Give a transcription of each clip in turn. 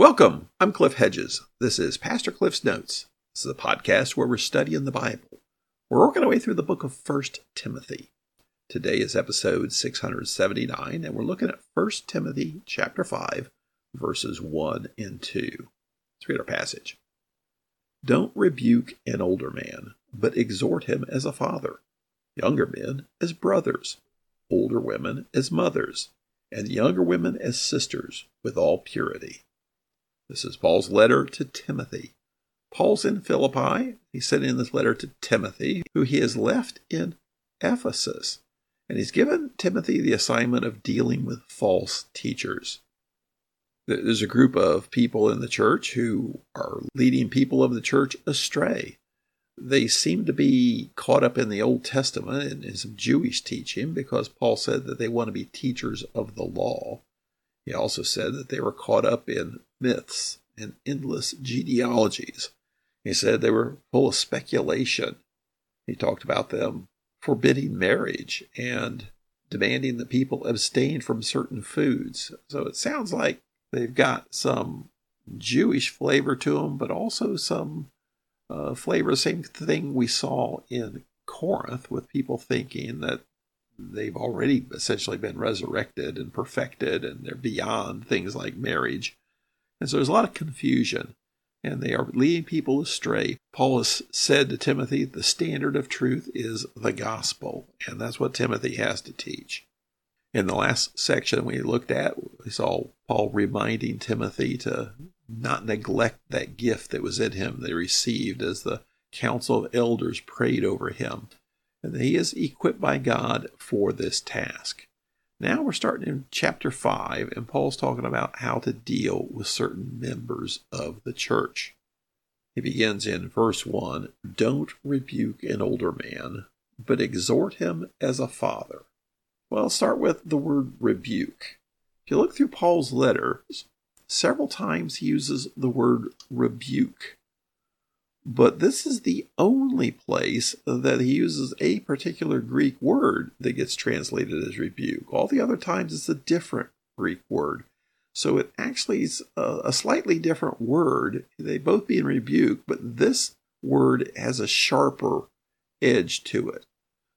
Welcome. I'm Cliff Hedges. This is Pastor Cliff's Notes. This is a podcast where we're studying the Bible. We're working our way through the book of 1 Timothy. Today is episode 679, and we're looking at 1 Timothy chapter 5, verses 1 and 2. Let's read our passage. Don't rebuke an older man, but exhort him as a father, younger men as brothers, older women as mothers, and younger women as sisters, with all purity. This is Paul's letter to Timothy. Paul's in Philippi. He's sending this letter to Timothy, who he has left in Ephesus. And he's given Timothy the assignment of dealing with false teachers. There's a group of people in the church who are leading people of the church astray. They seem to be caught up in the Old Testament and in some Jewish teaching because Paul said that they want to be teachers of the law. He also said that they were caught up in myths and endless genealogies. He said they were full of speculation. He talked about them forbidding marriage and demanding that people abstain from certain foods. So it sounds like they've got some Jewish flavor to them, but also some uh, flavor, same thing we saw in Corinth with people thinking that they've already essentially been resurrected and perfected and they're beyond things like marriage. And so there's a lot of confusion and they are leading people astray. Paul has said to Timothy, the standard of truth is the gospel, and that's what Timothy has to teach. In the last section we looked at, we saw Paul reminding Timothy to not neglect that gift that was in him they received as the council of elders prayed over him he is equipped by God for this task. Now we're starting in chapter 5, and Paul's talking about how to deal with certain members of the church. He begins in verse 1 Don't rebuke an older man, but exhort him as a father. Well, start with the word rebuke. If you look through Paul's letters, several times he uses the word rebuke. But this is the only place that he uses a particular Greek word that gets translated as rebuke. All the other times it's a different Greek word. So it actually is a, a slightly different word. They both being rebuke, but this word has a sharper edge to it.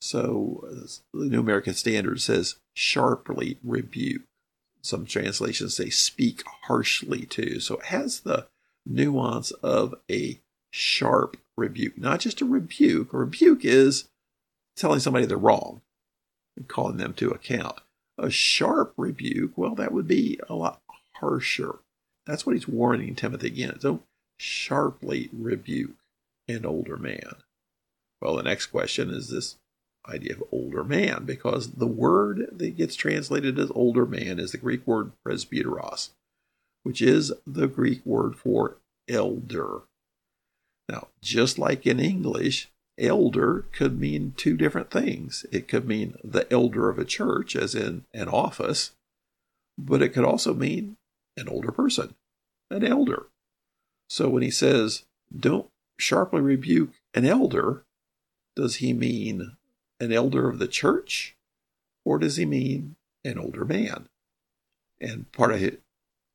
So uh, the New American Standard says sharply rebuke. Some translations say speak harshly to. So it has the nuance of a sharp rebuke, not just a rebuke. A rebuke is telling somebody they're wrong and calling them to account. A sharp rebuke, well, that would be a lot harsher. That's what he's warning Timothy again. Don't sharply rebuke an older man. Well, the next question is this idea of older man, because the word that gets translated as older man is the Greek word presbyteros, which is the Greek word for elder. Now, just like in English, elder could mean two different things. It could mean the elder of a church, as in an office, but it could also mean an older person, an elder. So when he says, don't sharply rebuke an elder, does he mean an elder of the church or does he mean an older man? And part of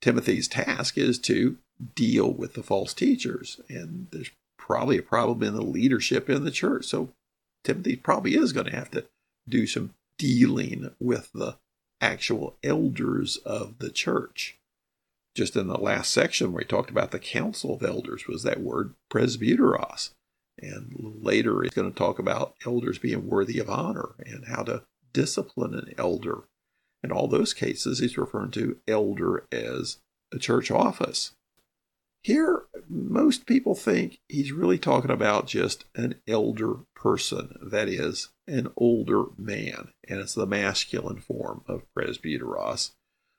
Timothy's task is to deal with the false teachers. And there's probably a problem in the leadership in the church. So Timothy probably is going to have to do some dealing with the actual elders of the church. Just in the last section where he talked about the council of elders was that word presbyteros. And later he's going to talk about elders being worthy of honor and how to discipline an elder. In all those cases, he's referring to elder as a church office. Here, most people think he's really talking about just an elder person, that is, an older man, and it's the masculine form of presbyteros,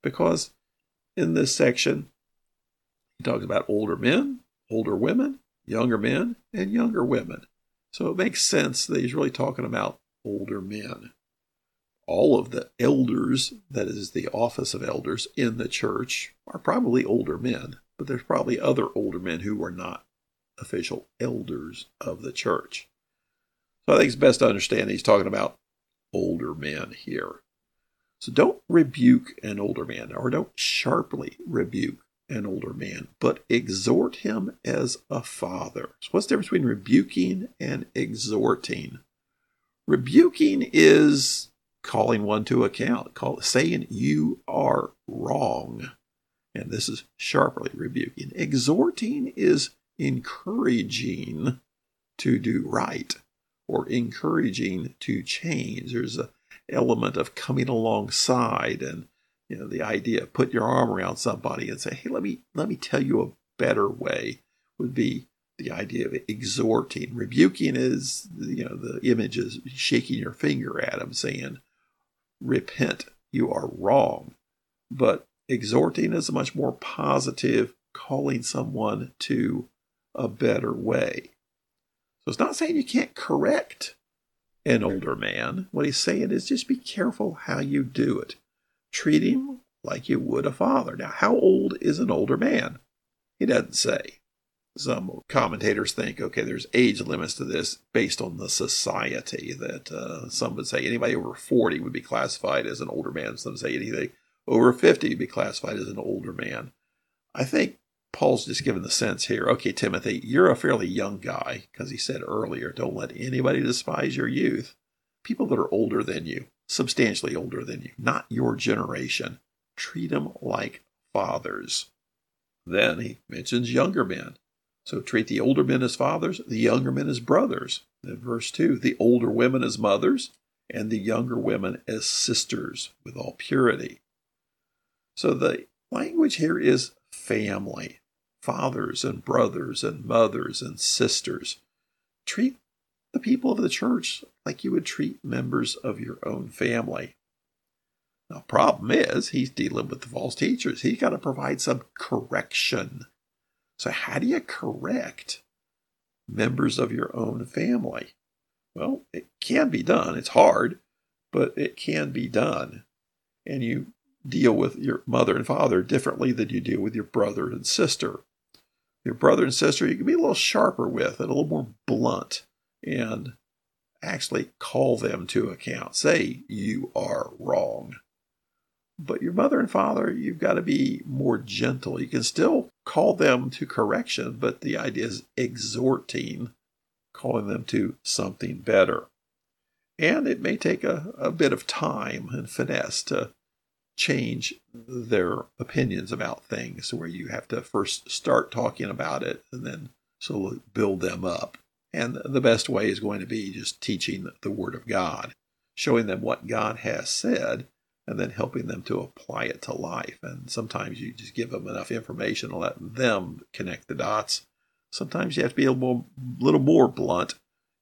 because in this section, he talks about older men, older women, younger men, and younger women. So it makes sense that he's really talking about older men. All of the elders, that is, the office of elders in the church, are probably older men but there's probably other older men who were not official elders of the church. So I think it's best to understand he's talking about older men here. So don't rebuke an older man or don't sharply rebuke an older man, but exhort him as a father. So, what's the difference between rebuking and exhorting? Rebuking is calling one to account, call, saying you are wrong. And this is sharply rebuking. Exhorting is encouraging to do right or encouraging to change. There's an element of coming alongside and you know the idea of put your arm around somebody and say hey let me let me tell you a better way would be the idea of exhorting rebuking is you know the image is shaking your finger at them saying repent you are wrong but exhorting is a much more positive calling someone to a better way so it's not saying you can't correct an older man. What he's saying is just be careful how you do it. Treat him like you would a father. Now, how old is an older man? He doesn't say. Some commentators think, okay, there's age limits to this based on the society. That uh, some would say anybody over 40 would be classified as an older man. Some say anything over 50 would be classified as an older man. I think Paul's just given the sense here okay, Timothy, you're a fairly young guy, because he said earlier, don't let anybody despise your youth. People that are older than you, substantially older than you, not your generation, treat them like fathers. Then he mentions younger men. So treat the older men as fathers, the younger men as brothers. In verse 2, the older women as mothers, and the younger women as sisters with all purity. So the language here is family, fathers and brothers and mothers and sisters. Treat the people of the church like you would treat members of your own family. Now, problem is, he's dealing with the false teachers. He's got to provide some correction. So, how do you correct members of your own family? Well, it can be done. It's hard, but it can be done. And you deal with your mother and father differently than you do with your brother and sister. Your brother and sister, you can be a little sharper with and a little more blunt and actually call them to account. Say, you are wrong. But your mother and father, you've got to be more gentle. You can still call them to correction, but the idea is exhorting, calling them to something better. And it may take a, a bit of time and finesse to change their opinions about things where you have to first start talking about it and then of build them up. And the best way is going to be just teaching the Word of God, showing them what God has said, and then helping them to apply it to life. And sometimes you just give them enough information to let them connect the dots. Sometimes you have to be a little more, little more blunt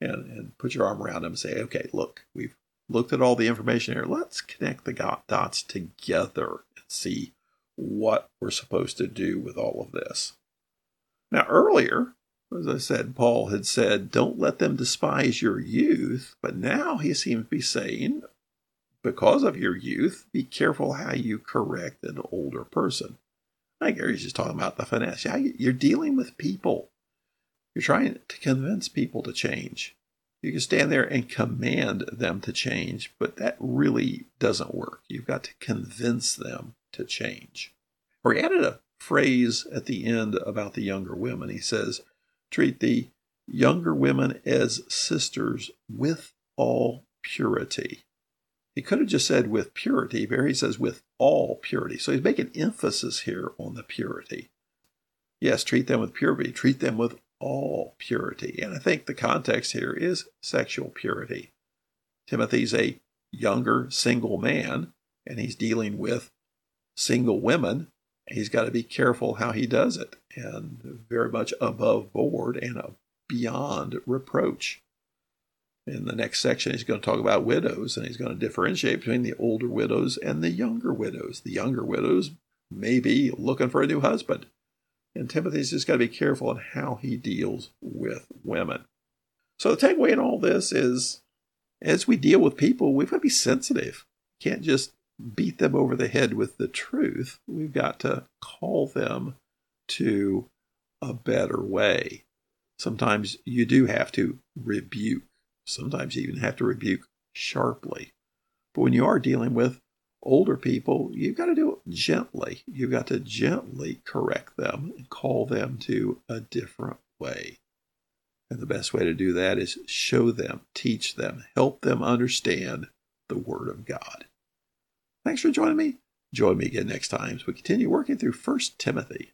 and, and put your arm around them and say, okay, look, we've looked at all the information here. Let's connect the dots together and see what we're supposed to do with all of this. Now, earlier, as I said, Paul had said, don't let them despise your youth. But now he seems to be saying, because of your youth, be careful how you correct an older person. I think he's just talking about the finesse. Yeah, you're dealing with people. You're trying to convince people to change. You can stand there and command them to change, but that really doesn't work. You've got to convince them to change. Or he added a phrase at the end about the younger women. He says, treat the younger women as sisters with all purity. He could have just said with purity, but he says with all purity. So he's making emphasis here on the purity. Yes, treat them with purity, treat them with all purity. And I think the context here is sexual purity. Timothy's a younger single man, and he's dealing with single women. He's got to be careful how he does it, and very much above board and beyond reproach. In the next section, he's going to talk about widows, and he's going to differentiate between the older widows and the younger widows. The younger widows may be looking for a new husband and Timothy's just got to be careful in how he deals with women. So the takeaway in all this is as we deal with people, we've got to be sensitive. Can't just beat them over the head with the truth. We've got to call them to a better way. Sometimes you do have to rebuke. Sometimes you even have to rebuke sharply. But when you are dealing with older people, you've got to do it gently. You've got to gently correct them and call them to a different way. And the best way to do that is show them, teach them, help them understand the Word of God. Thanks for joining me. Join me again next time as we continue working through 1 Timothy.